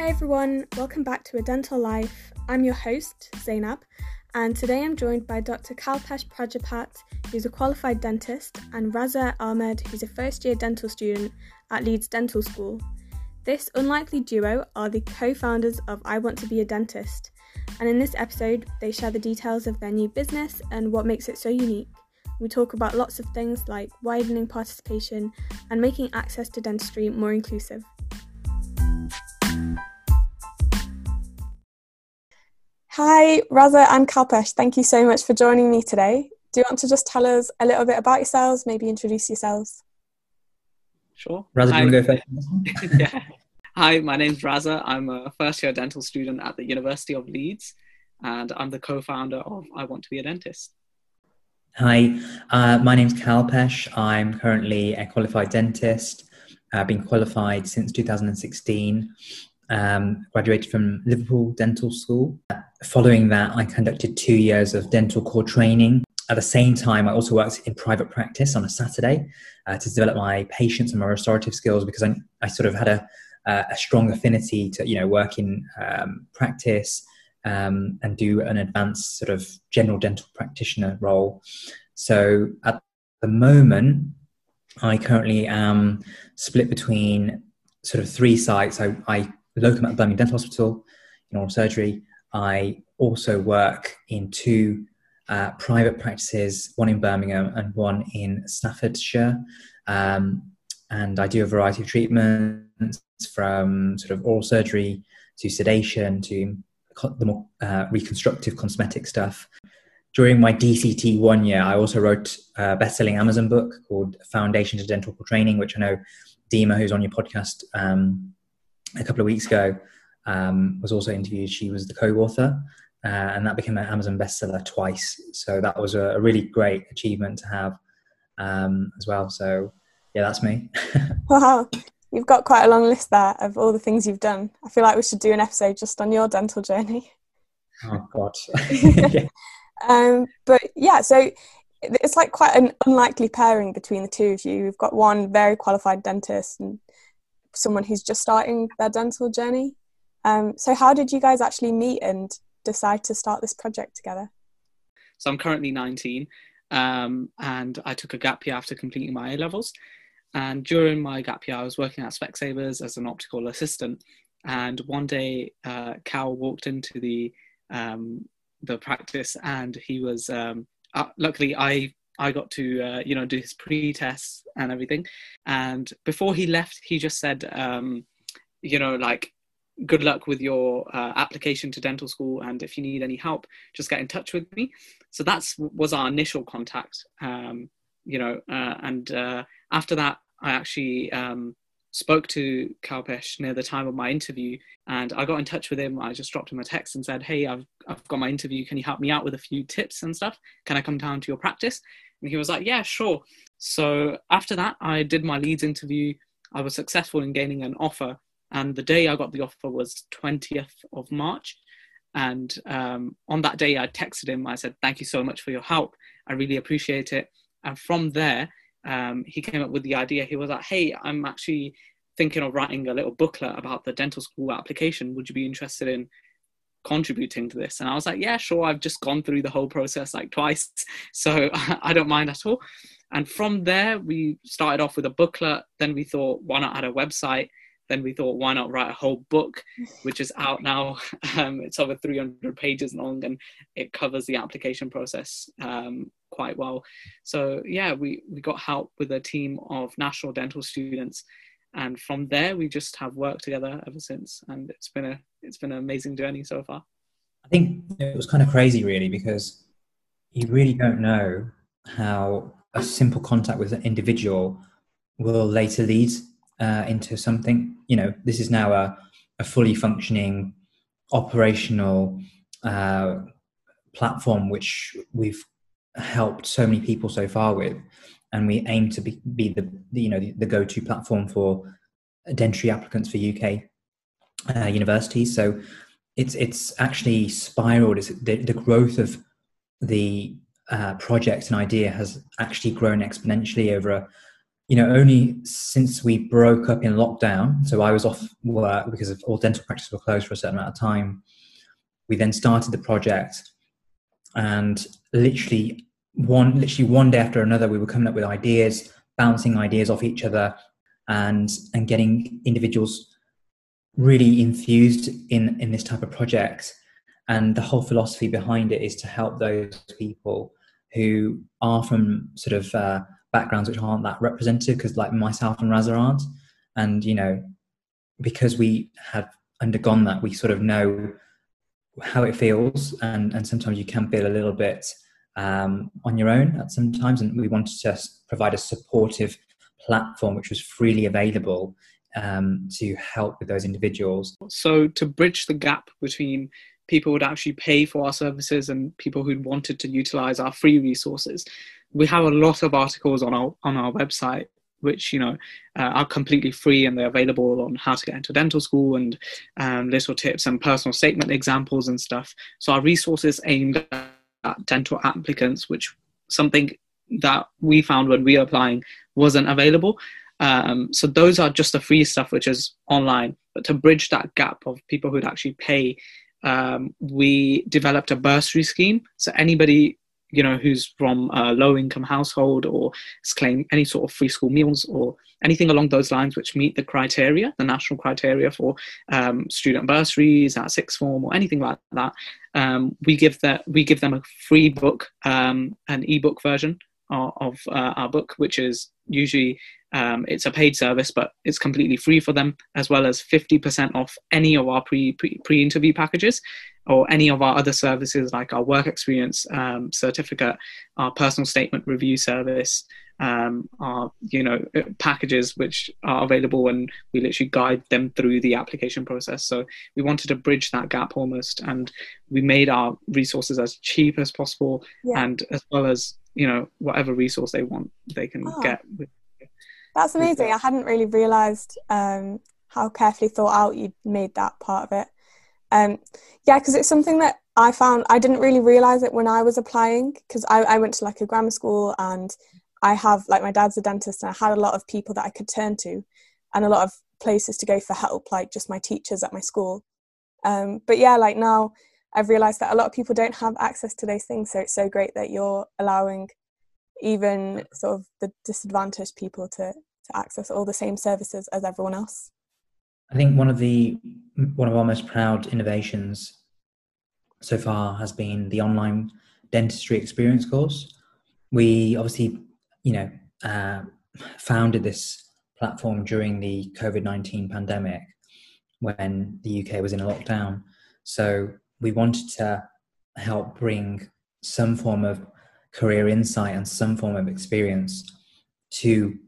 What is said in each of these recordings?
Hey everyone, welcome back to A Dental Life. I'm your host, Zainab, and today I'm joined by Dr. Kalpesh Prajapat, who's a qualified dentist, and Raza Ahmed, who's a first year dental student at Leeds Dental School. This unlikely duo are the co founders of I Want to Be a Dentist, and in this episode, they share the details of their new business and what makes it so unique. We talk about lots of things like widening participation and making access to dentistry more inclusive. Hi, Raza and Kalpesh. Thank you so much for joining me today. Do you want to just tell us a little bit about yourselves, maybe introduce yourselves? Sure. Raza, do you want to go first? yeah. Hi, my name's Raza. I'm a first year dental student at the University of Leeds, and I'm the co founder of I Want to Be a Dentist. Hi, uh, my name's Kalpesh. I'm currently a qualified dentist. I've been qualified since 2016 um, graduated from Liverpool Dental School. Following that, I conducted two years of dental core training. At the same time, I also worked in private practice on a Saturday uh, to develop my patience and my restorative skills because I, I sort of had a, a strong affinity to you know work in um, practice um, and do an advanced sort of general dental practitioner role. So at the moment, I currently am split between sort of three sites. I, I locum at Birmingham Dental Hospital in oral surgery. I also work in two uh, private practices, one in Birmingham and one in Staffordshire. Um, and I do a variety of treatments from sort of oral surgery to sedation to the more uh, reconstructive cosmetic stuff. During my DCT one year, I also wrote a best-selling Amazon book called Foundation to Dental Training, which I know Dima, who's on your podcast, um, a couple of weeks ago um, was also interviewed. She was the co-author, uh, and that became an Amazon bestseller twice. So that was a, a really great achievement to have um, as well. So yeah, that's me. wow, you've got quite a long list there of all the things you've done. I feel like we should do an episode just on your dental journey. Oh God. yeah. um, but yeah, so it's like quite an unlikely pairing between the two of you. You've got one very qualified dentist and someone who's just starting their dental journey. Um, so, how did you guys actually meet and decide to start this project together? So, I'm currently 19 um, and I took a gap year after completing my A levels. And during my gap year, I was working at Specsavers as an optical assistant. And one day, uh, Cal walked into the um, the practice, and he was um, uh, luckily I I got to uh, you know do his pre-tests and everything. And before he left, he just said, um, you know, like good luck with your uh, application to dental school and if you need any help just get in touch with me so that's was our initial contact um, you know uh, and uh, after that i actually um, spoke to kalpesh near the time of my interview and i got in touch with him i just dropped him a text and said hey i've, I've got my interview can you help me out with a few tips and stuff can i come down to your practice and he was like, yeah, sure. So after that, I did my Leeds interview. I was successful in gaining an offer. And the day I got the offer was 20th of March. And um, on that day, I texted him. I said, thank you so much for your help. I really appreciate it. And from there, um, he came up with the idea. He was like, hey, I'm actually thinking of writing a little booklet about the dental school application. Would you be interested in contributing to this? And i was like yeah sure. I've just gone through the whole process like twice so i don't mind at all. And from there we started off with a booklet. Then we thought why not add a website then we thought why not write a whole book which is out now? Um, it's over 300 pages long and it covers the application process um, quite well. So yeah we, we got help with a team of national dental students and from there we just have worked together ever since and it's been a it's been an amazing journey so far. I think it was kind of crazy really because you really don't know how a simple contact with an individual will later lead uh, into something you know this is now a, a fully functioning operational uh, platform which we've helped so many people so far with and we aim to be, be the, you know the, the, go-to platform for dentistry applicants for UK uh, universities. So it's it's actually spiraled. The, the growth of the uh, project and idea has actually grown exponentially over a you know, only since we broke up in lockdown, so I was off work because of all dental practices were closed for a certain amount of time. We then started the project, and literally one, literally one day after another, we were coming up with ideas, bouncing ideas off each other, and and getting individuals really infused in in this type of project. And the whole philosophy behind it is to help those people who are from sort of uh, backgrounds which aren't that representative because like myself and Raza aren't. And, you know, because we have undergone that, we sort of know how it feels. And, and sometimes you can feel a little bit um, on your own at sometimes. And we wanted to provide a supportive platform which was freely available um, to help with those individuals. So to bridge the gap between people would actually pay for our services and people who wanted to utilize our free resources. We have a lot of articles on our on our website which you know uh, are completely free and they're available on how to get into dental school and um, little tips and personal statement examples and stuff. So our resources aimed at dental applicants, which something that we found when we were applying wasn't available. Um, so those are just the free stuff which is online. But to bridge that gap of people who'd actually pay um, we developed a bursary scheme. So anybody you know who's from a low income household or is claim any sort of free school meals or anything along those lines which meet the criteria the national criteria for um, student bursaries at sixth form or anything like that um, we give that we give them a free book um, an ebook version of, uh, our book which is usually um, it's a paid service, but it's completely free for them, as well as 50% off any of our pre, pre, pre-interview packages or any of our other services like our work experience um, certificate, our personal statement review service, um, our you know packages which are available and we literally guide them through the application process. So we wanted to bridge that gap almost, and we made our resources as cheap as possible, yeah. and as well as you know whatever resource they want they can oh. get with that's amazing. I hadn't really realised um, how carefully thought out you'd made that part of it. Um, yeah, because it's something that I found I didn't really realise it when I was applying because I, I went to like a grammar school and I have like my dad's a dentist and I had a lot of people that I could turn to and a lot of places to go for help, like just my teachers at my school. Um, but yeah, like now I've realised that a lot of people don't have access to those things, so it's so great that you're allowing even sort of the disadvantaged people to, to access all the same services as everyone else. I think one of the one of our most proud innovations so far has been the online dentistry experience course. We obviously, you know, uh, founded this platform during the COVID nineteen pandemic when the UK was in a lockdown. So we wanted to help bring some form of career insight and some form of experience to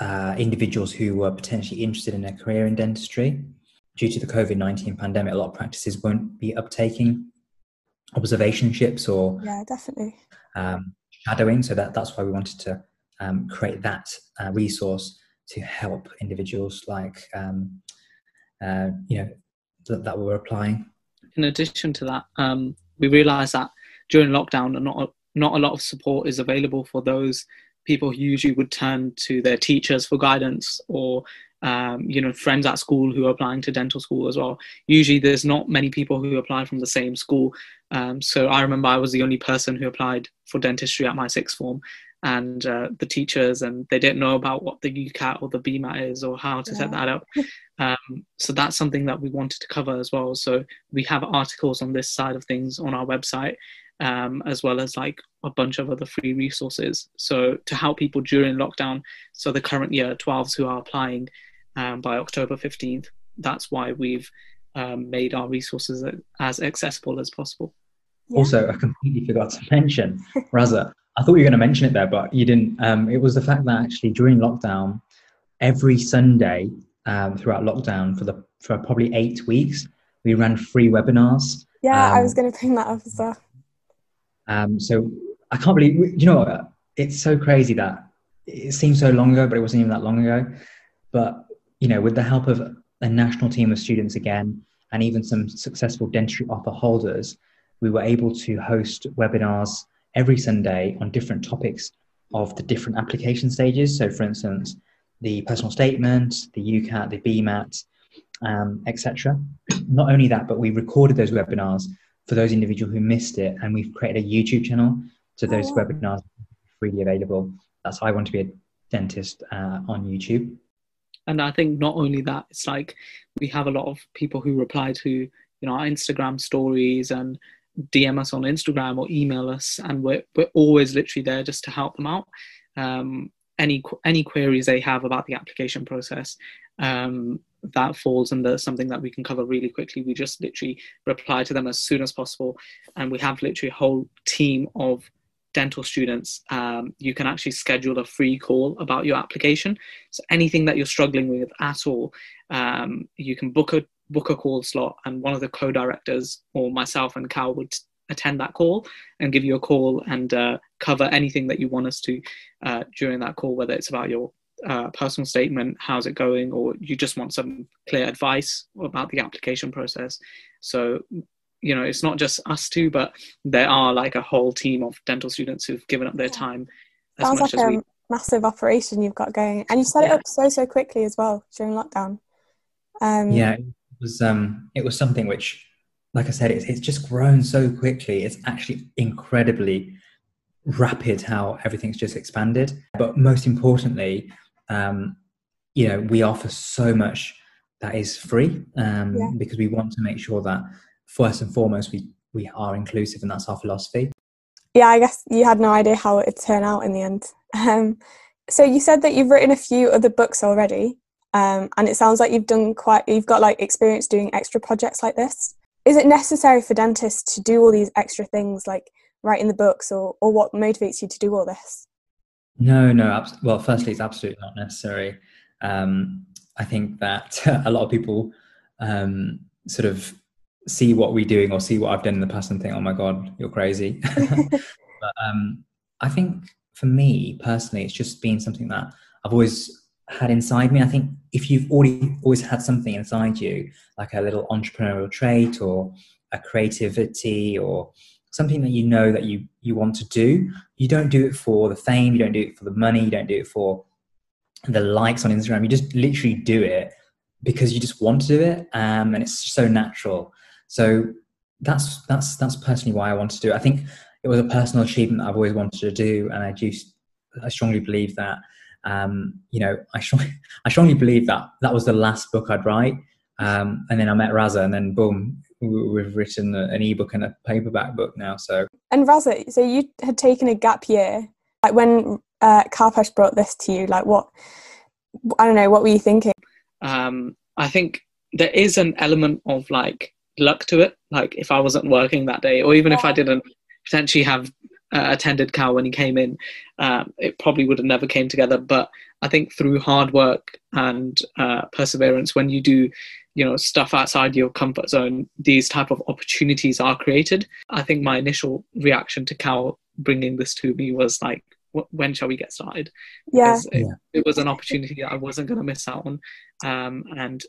uh, individuals who were potentially interested in a career in dentistry. Due to the COVID 19 pandemic, a lot of practices won't be uptaking observationships or yeah, definitely um, shadowing. So that, that's why we wanted to um, create that uh, resource to help individuals like um, uh, you know that, that were applying. In addition to that, um, we realised that during lockdown, not not a lot of support is available for those people who usually would turn to their teachers for guidance or um, you know friends at school who are applying to dental school as well. Usually there's not many people who apply from the same school. Um, so i remember i was the only person who applied for dentistry at my sixth form. And uh, the teachers and they didn't know about what the ucat or the bmat is or how to yeah. set that up. Um, so that's something that we wanted to cover as well. So we have articles on this side of things on our website um, as well as like a bunch of other free resources. So to help people during lockdown, so the current year 12s who are applying um, by October 15th, that's why we've um, made our resources as accessible as possible. Also, I completely forgot to mention, Raza, I thought you were going to mention it there, but you didn't. Um, it was the fact that actually during lockdown, every Sunday um, throughout lockdown for the for probably eight weeks, we ran free webinars. Yeah, I was um, going to bring that up as well um, so I can't believe, you know, it's so crazy that it seems so long ago, but it wasn't even that long ago. But, you know, with the help of a national team of students again, and even some successful dentistry offer holders, we were able to host webinars every Sunday on different topics of the different application stages. So, for instance, the personal statement, the UCAT, the BMAT, um, etc. Not only that, but we recorded those webinars for those individuals who missed it, and we've created a YouTube channel so those oh. webinars freely available. That's I want to be a dentist uh, on YouTube. And I think not only that, it's like we have a lot of people who reply to you know our Instagram stories and DM us on Instagram or email us, and we're we're always literally there just to help them out. Um, any any queries they have about the application process, um, that falls under something that we can cover really quickly. We just literally reply to them as soon as possible, and we have literally a whole team of dental students, um, you can actually schedule a free call about your application. So anything that you're struggling with at all, um, you can book a book a call slot, and one of the co-directors or myself and Cal would attend that call and give you a call and uh, cover anything that you want us to uh, during that call, whether it's about your uh, personal statement, how's it going, or you just want some clear advice about the application process. So you know it's not just us two but there are like a whole team of dental students who've given up their time as sounds much like as a we... massive operation you've got going. And you set yeah. it up so so quickly as well during lockdown. Um, yeah it was um it was something which like i said it's, it's just grown so quickly. It's actually incredibly rapid how everything's just expanded. But most importantly um you know we offer so much that is free um, yeah. because we want to make sure that first and foremost we we are inclusive and that's our philosophy. Yeah i guess you had no idea how it would turn out in the end. Um, so you said that you've written a few other books already um, and it sounds like you've done quite you've got like experience doing extra projects like this. Is it necessary for dentists to do all these extra things like writing the books or or what motivates you to do all this no no well firstly it's absolutely not necessary um, i think that a lot of people um, sort of see what we're doing or see what I've done in the past and think, oh my God, you're crazy. but um, I think for me personally, it's just been something that I've always had inside me. I think if you've already always had something inside you, like a little entrepreneurial trait or a creativity or something that you know that you you want to do, you don't do it for the fame, you don't do it for the money, you don't do it for the likes on Instagram. You just literally do it because you just want to do it, um, and it's so natural. So that's that's that's personally why I wanted to do it. I think it was a personal achievement that I've always wanted to do, and I do I strongly believe that. Um, you know, I strongly I strongly believe that that was the last book I'd write. Um, and then I met Raza, and then boom, we've written an ebook and a paperback book now. So and Raza, so you had taken a gap year. Like when uh, Kalpesh brought this to you, like what I don't know, what were you thinking? Um, I think there is an element of like luck to it. Like if I wasn't working that day, or even if I didn't potentially have uh, attended Cal when he came in, um, it probably would have never came together. But I think through hard work and uh, perseverance, when you do, you know, stuff outside your comfort zone, these type of opportunities are created. I think my initial reaction to Cal bringing this to me was like, when shall we get started? Yeah. It, yeah. it was an opportunity that I wasn't going to miss out on. Um, and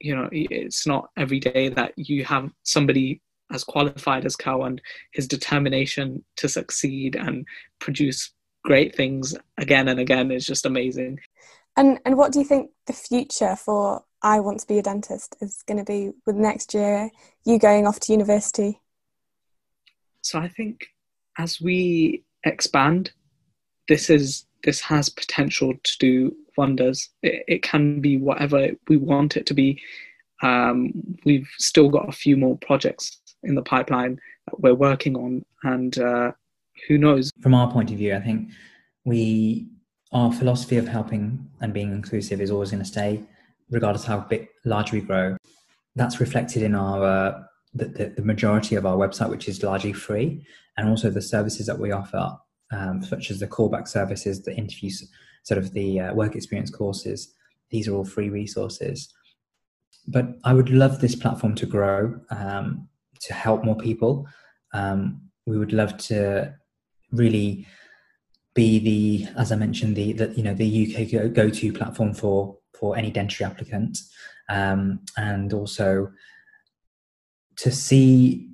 you know it's not every day that you have somebody as qualified as Cal and his determination to succeed and produce great things again and again is just amazing. And and what do you think the future for I want to be a dentist is going to be with next year you going off to university? So I think as we expand, this is this has potential to do wonders. It, it can be whatever we want it to be. Um, we've still got a few more projects in the pipeline that we're working on, and uh, who knows? From our point of view, I think we our philosophy of helping and being inclusive is always going to stay, regardless how big, large we grow. That's reflected in our uh, the, the, the majority of our website, which is largely free, and also the services that we offer, um, such as the callback services, the interviews sort of the uh, work experience courses. These are all free resources. But I would love this platform to grow, um, to help more people. Um, we would love to really be the, as I mentioned, the, the you know the UK go-to platform for for any dentistry applicant, um, and also to see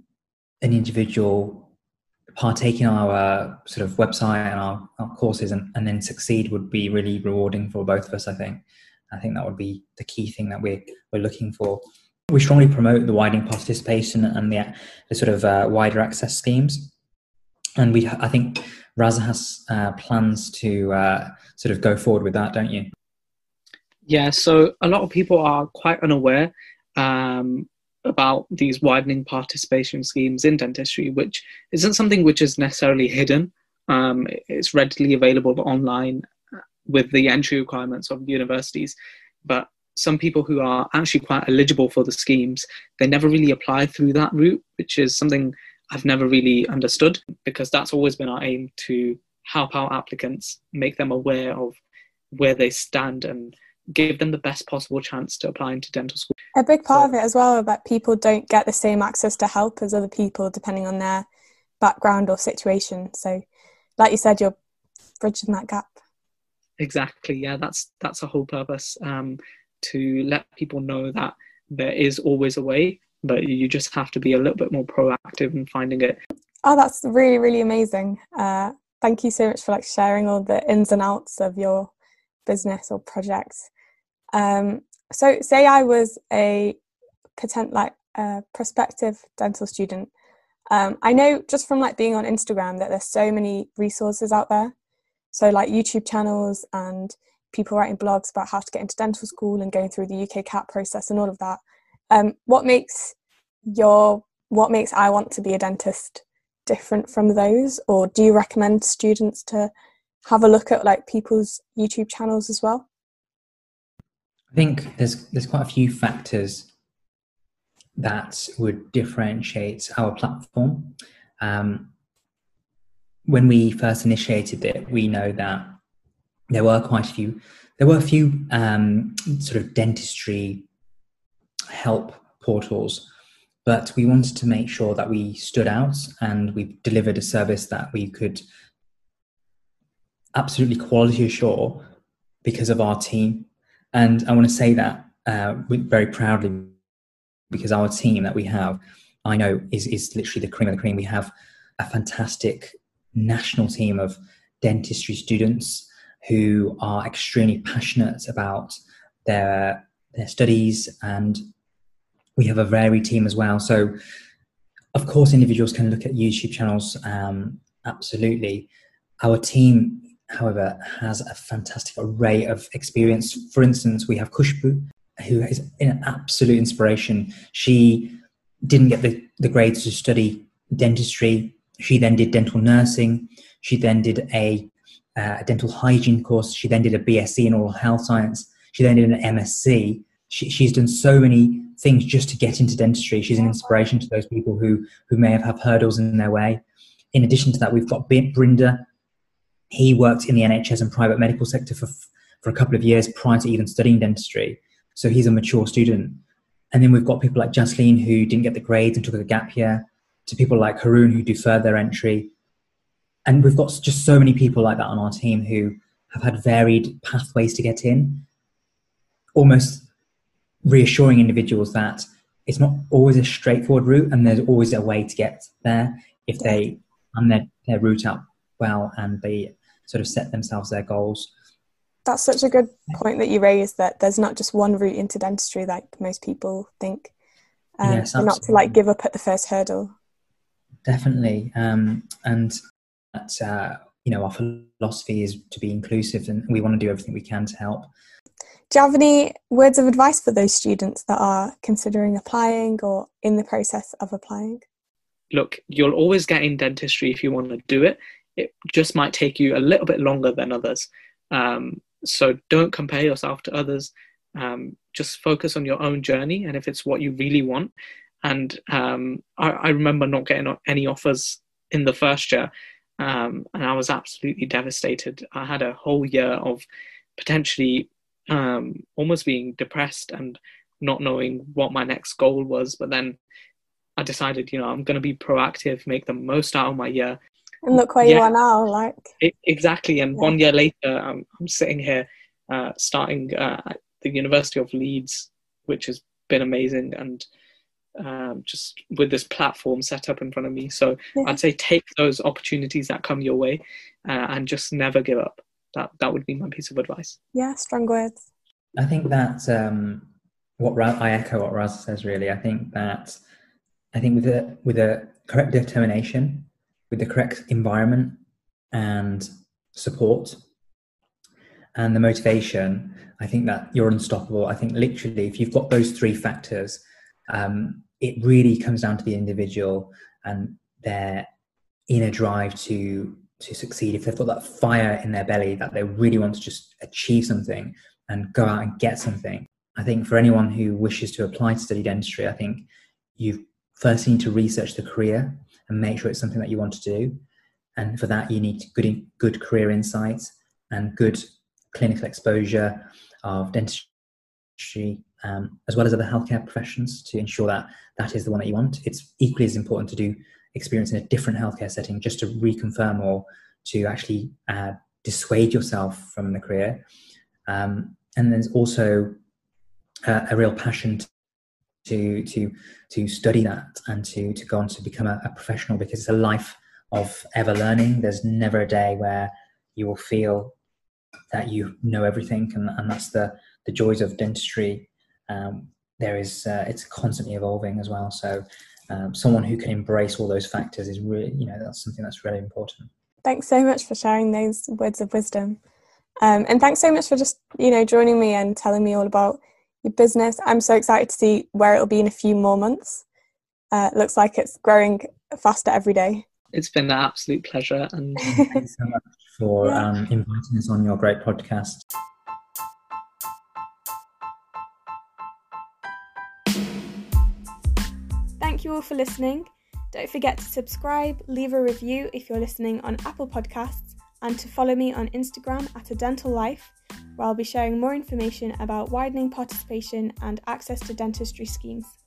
an individual partake in our sort of website and our, our courses and, and then succeed would be really rewarding for both of us, I think. I think that would be the key thing that we're, we're looking for. We strongly promote the widening participation and the, the sort of uh, wider access schemes. And we, I think Raza has uh, plans to uh, sort of go forward with that, don't you? Yeah, so a lot of people are quite unaware um, about these widening participation schemes in dentistry, which isn't something which is necessarily hidden. Um, it's readily available online with the entry requirements of universities. But some people who are actually quite eligible for the schemes, they never really apply through that route, which is something I've never really understood because that's always been our aim to help our applicants, make them aware of where they stand and give them the best possible chance to apply into dental school. A big part so, of it as well that people don't get the same access to help as other people depending on their background or situation. So like you said, you're bridging that gap. Exactly. Yeah, that's that's a whole purpose. Um, to let people know that there is always a way, but you just have to be a little bit more proactive in finding it. Oh, that's really, really amazing. Uh, thank you so much for like sharing all the ins and outs of your business or projects. Um, so, say I was a potent like a prospective dental student. Um, I know just from like being on Instagram that there's so many resources out there. So like YouTube channels and people writing blogs about how to get into dental school and going through the UK CAT process and all of that. Um, what makes your what makes I want to be a dentist different from those, or do you recommend students to have a look at like people's YouTube channels as well? I think there's there's quite a few factors that would differentiate our platform. Um, when we first initiated it, we know that there were quite a few. There were a few um, sort of dentistry help portals, but we wanted to make sure that we stood out and we delivered a service that we could absolutely quality assure because of our team and I want to say that uh, very proudly because our team that we have, I know, is, is literally the cream of the cream. We have a fantastic national team of dentistry students who are extremely passionate about their their studies and we have a varied team as well so of course individuals can look at youtube channels um, absolutely our team however, has a fantastic array of experience. For instance, we have Kushbu, who is an absolute inspiration. She didn't get the, the grades to study dentistry. She then did dental nursing. She then did a, uh, a dental hygiene course. She then did a BSc in oral health science. She then did an MSc. She, she's done so many things just to get into dentistry. She's an inspiration to those people who, who may have, have hurdles in their way. In addition to that, we've got Brinda, he worked in the NHS and private medical sector for, for a couple of years prior to even studying dentistry. So he's a mature student. And then we've got people like Jasleen who didn't get the grades and took a gap year, to people like Haroon who do their entry. And we've got just so many people like that on our team who have had varied pathways to get in, almost reassuring individuals that it's not always a straightforward route and there's always a way to get there if they plan their, their route out well and they sort of set themselves their goals. That's such a good point that you raised that there's not just one route into dentistry like most people think. Um, yes, not to like give up at the first hurdle. Definitely, um, and that uh, you know our philosophy is to be inclusive, and we want to do everything we can to help. Do you have any words of advice for those students that are considering applying or in the process of applying? Look, you'll always get in dentistry if you want to do it it just might take you a little bit longer than others. Um, so don't compare yourself to others. Um, just focus on your own journey, and if it's what you really want. And um, I, I, remember not getting any offers in the first year, um, and I was absolutely devastated. I had a whole year of potentially um, almost being depressed and not knowing what my next goal was. But then I decided, you know, I'm going to be proactive, make the most out of my year, and look where yeah, you are now like it, exactly and yeah. one year later I'm, I'm sitting here uh, starting uh, at the university of leeds which has been amazing and um, just with this platform set up in front of me. So Yeah. I'd say take those opportunities that come your way uh, and just never give up. That that would be my piece of advice. Yeah, strong words. I think that um, what Ra- I echo what Raz says. Really, I think that I think with a with a correct determination, with the correct environment and support, and the motivation, I think that you're unstoppable. I think literally, if you've got those three factors, um, it really comes down to the individual and their inner drive to to succeed. If they've got that fire in their belly that they really want to just achieve something and go out and get something. I think for anyone who wishes to apply to study dentistry, I think you first need to research the career and make sure it's something that you want to do. And for that, you need good good career insights and good clinical exposure of dentistry, um, as well as other healthcare professions, to ensure that that is the one that you want. It's equally as important to do experience in a different healthcare setting just to reconfirm or to actually uh, dissuade yourself from the career. Um, and there's also a real passion to to to study that and to to go on to become a, a professional because it's a life of ever learning. There's never a day where you will feel that you know everything, and, and that's the the joys of dentistry. Um, there is uh, it's constantly evolving as well. So um, someone who can embrace all those factors is really you know that's something that's really important. Thanks so much for sharing those words of wisdom. Um, and thanks so much for just, you know, joining me and telling me all about your business. I'm so excited to see where it'll be in a few more months. Uh, it looks like it's growing faster every day. It's been an absolute pleasure, and Thanks so much for Yeah. um, inviting us on your great podcast. Thank you all for listening. Don't forget to subscribe, leave a review if you're listening on Apple Podcasts, and to follow me on Instagram at A Dental Life, where I'll be sharing more information about widening participation and access to dentistry schemes.